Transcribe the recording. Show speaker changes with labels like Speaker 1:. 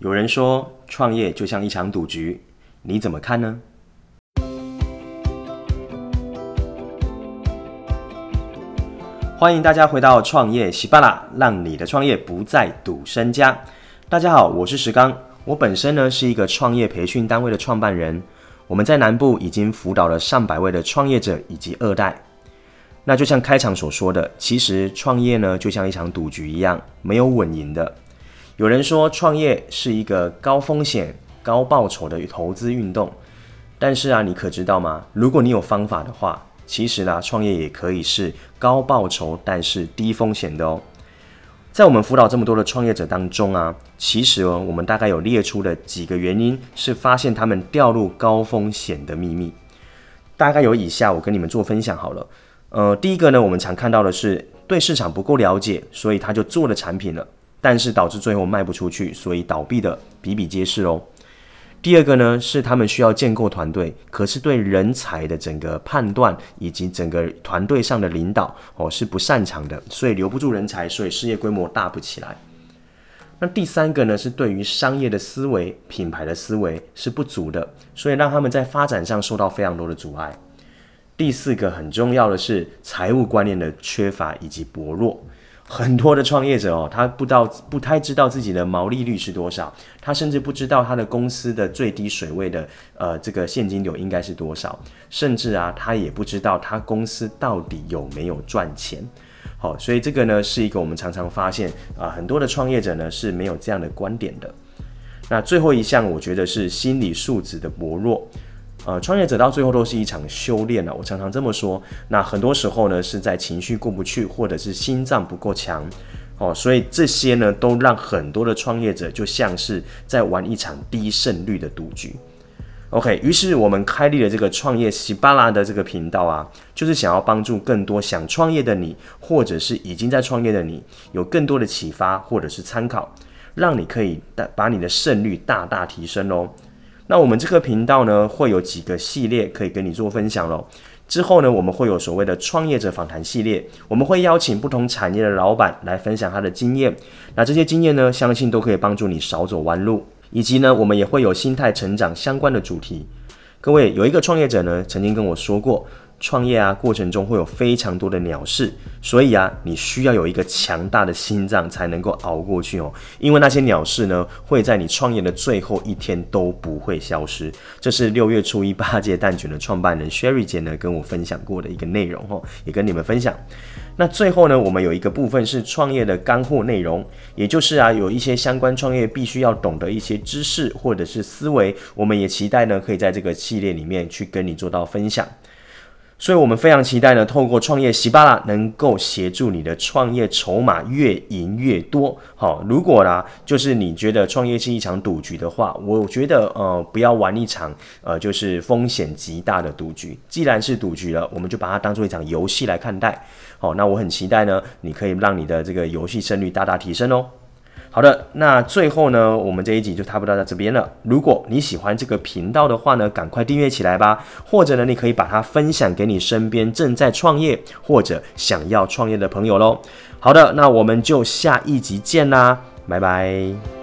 Speaker 1: 有人说创业就像一场赌局，你怎么看呢？欢迎大家回到创业喜巴拉，让你的创业不再赌身家。大家好，我是石刚，我本身呢是一个创业培训单位的创办人。我们在南部已经辅导了上百位的创业者以及二代。那就像开场所说的，其实创业呢就像一场赌局一样，没有稳赢的。有人说创业是一个高风险高报酬的投资运动，但是啊，你可知道吗？如果你有方法的话，其实呢，创业也可以是高报酬但是低风险的哦。在我们辅导这么多的创业者当中啊，其实哦，我们大概有列出的几个原因，是发现他们掉入高风险的秘密。大概有以下，我跟你们做分享好了。呃，第一个呢，我们常看到的是对市场不够了解，所以他就做了产品了。但是导致最后卖不出去，所以倒闭的比比皆是哦。第二个呢，是他们需要建构团队，可是对人才的整个判断以及整个团队上的领导哦是不擅长的，所以留不住人才，所以事业规模大不起来。那第三个呢，是对于商业的思维、品牌的思维是不足的，所以让他们在发展上受到非常多的阻碍。第四个很重要的是财务观念的缺乏以及薄弱。很多的创业者哦，他不知道不太知道自己的毛利率是多少，他甚至不知道他的公司的最低水位的呃这个现金流应该是多少，甚至啊他也不知道他公司到底有没有赚钱。好，所以这个呢是一个我们常常发现啊很多的创业者呢是没有这样的观点的。那最后一项我觉得是心理素质的薄弱。呃，创业者到最后都是一场修炼了，我常常这么说。那很多时候呢，是在情绪过不去，或者是心脏不够强，哦，所以这些呢，都让很多的创业者就像是在玩一场低胜率的赌局。OK，于是我们开立了这个创业喜巴拉的这个频道啊，就是想要帮助更多想创业的你，或者是已经在创业的你，有更多的启发或者是参考，让你可以大把你的胜率大大提升哦。那我们这个频道呢，会有几个系列可以跟你做分享喽。之后呢，我们会有所谓的创业者访谈系列，我们会邀请不同产业的老板来分享他的经验。那这些经验呢，相信都可以帮助你少走弯路。以及呢，我们也会有心态成长相关的主题。各位，有一个创业者呢，曾经跟我说过。创业啊，过程中会有非常多的鸟事，所以啊，你需要有一个强大的心脏才能够熬过去哦。因为那些鸟事呢，会在你创业的最后一天都不会消失。这是六月初一八戒蛋卷的创办人 Sherry 姐呢跟我分享过的一个内容哦，也跟你们分享。那最后呢，我们有一个部分是创业的干货内容，也就是啊，有一些相关创业必须要懂得一些知识或者是思维，我们也期待呢，可以在这个系列里面去跟你做到分享。所以，我们非常期待呢，透过创业喜巴拉能够协助你的创业筹码越赢越多。好，如果啦，就是你觉得创业是一场赌局的话，我觉得呃，不要玩一场呃，就是风险极大的赌局。既然是赌局了，我们就把它当做一场游戏来看待。好，那我很期待呢，你可以让你的这个游戏胜率大大提升哦。好的，那最后呢，我们这一集就差不多到这边了。如果你喜欢这个频道的话呢，赶快订阅起来吧。或者呢，你可以把它分享给你身边正在创业或者想要创业的朋友喽。好的，那我们就下一集见啦，拜拜。